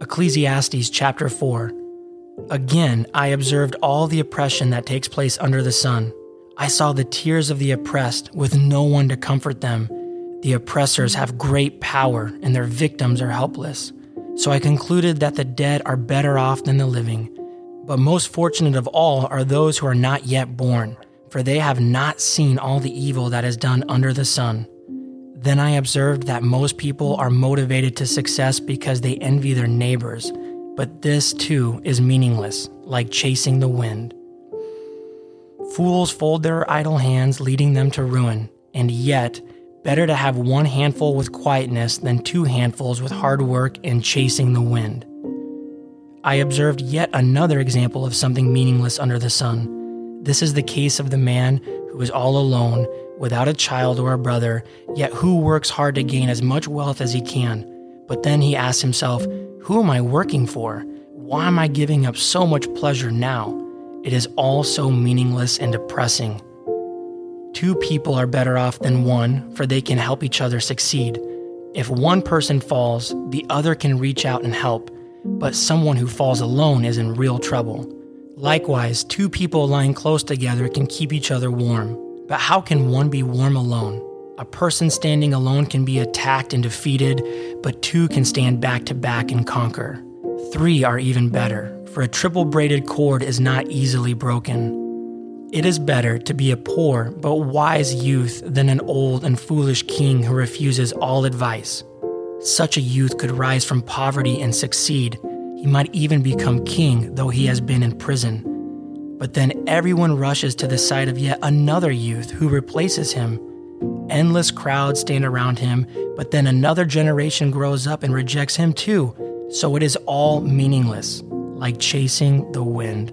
Ecclesiastes chapter 4 Again, I observed all the oppression that takes place under the sun. I saw the tears of the oppressed with no one to comfort them. The oppressors have great power and their victims are helpless. So I concluded that the dead are better off than the living. But most fortunate of all are those who are not yet born, for they have not seen all the evil that is done under the sun. Then I observed that most people are motivated to success because they envy their neighbors, but this too is meaningless, like chasing the wind. Fools fold their idle hands, leading them to ruin, and yet, better to have one handful with quietness than two handfuls with hard work and chasing the wind. I observed yet another example of something meaningless under the sun. This is the case of the man who is all alone without a child or a brother, yet who works hard to gain as much wealth as he can. But then he asks himself, Who am I working for? Why am I giving up so much pleasure now? It is all so meaningless and depressing. Two people are better off than one, for they can help each other succeed. If one person falls, the other can reach out and help, but someone who falls alone is in real trouble. Likewise, two people lying close together can keep each other warm. But how can one be warm alone? A person standing alone can be attacked and defeated, but two can stand back to back and conquer. Three are even better, for a triple braided cord is not easily broken. It is better to be a poor but wise youth than an old and foolish king who refuses all advice. Such a youth could rise from poverty and succeed. He might even become king, though he has been in prison. But then everyone rushes to the side of yet another youth who replaces him. Endless crowds stand around him, but then another generation grows up and rejects him too. So it is all meaningless, like chasing the wind.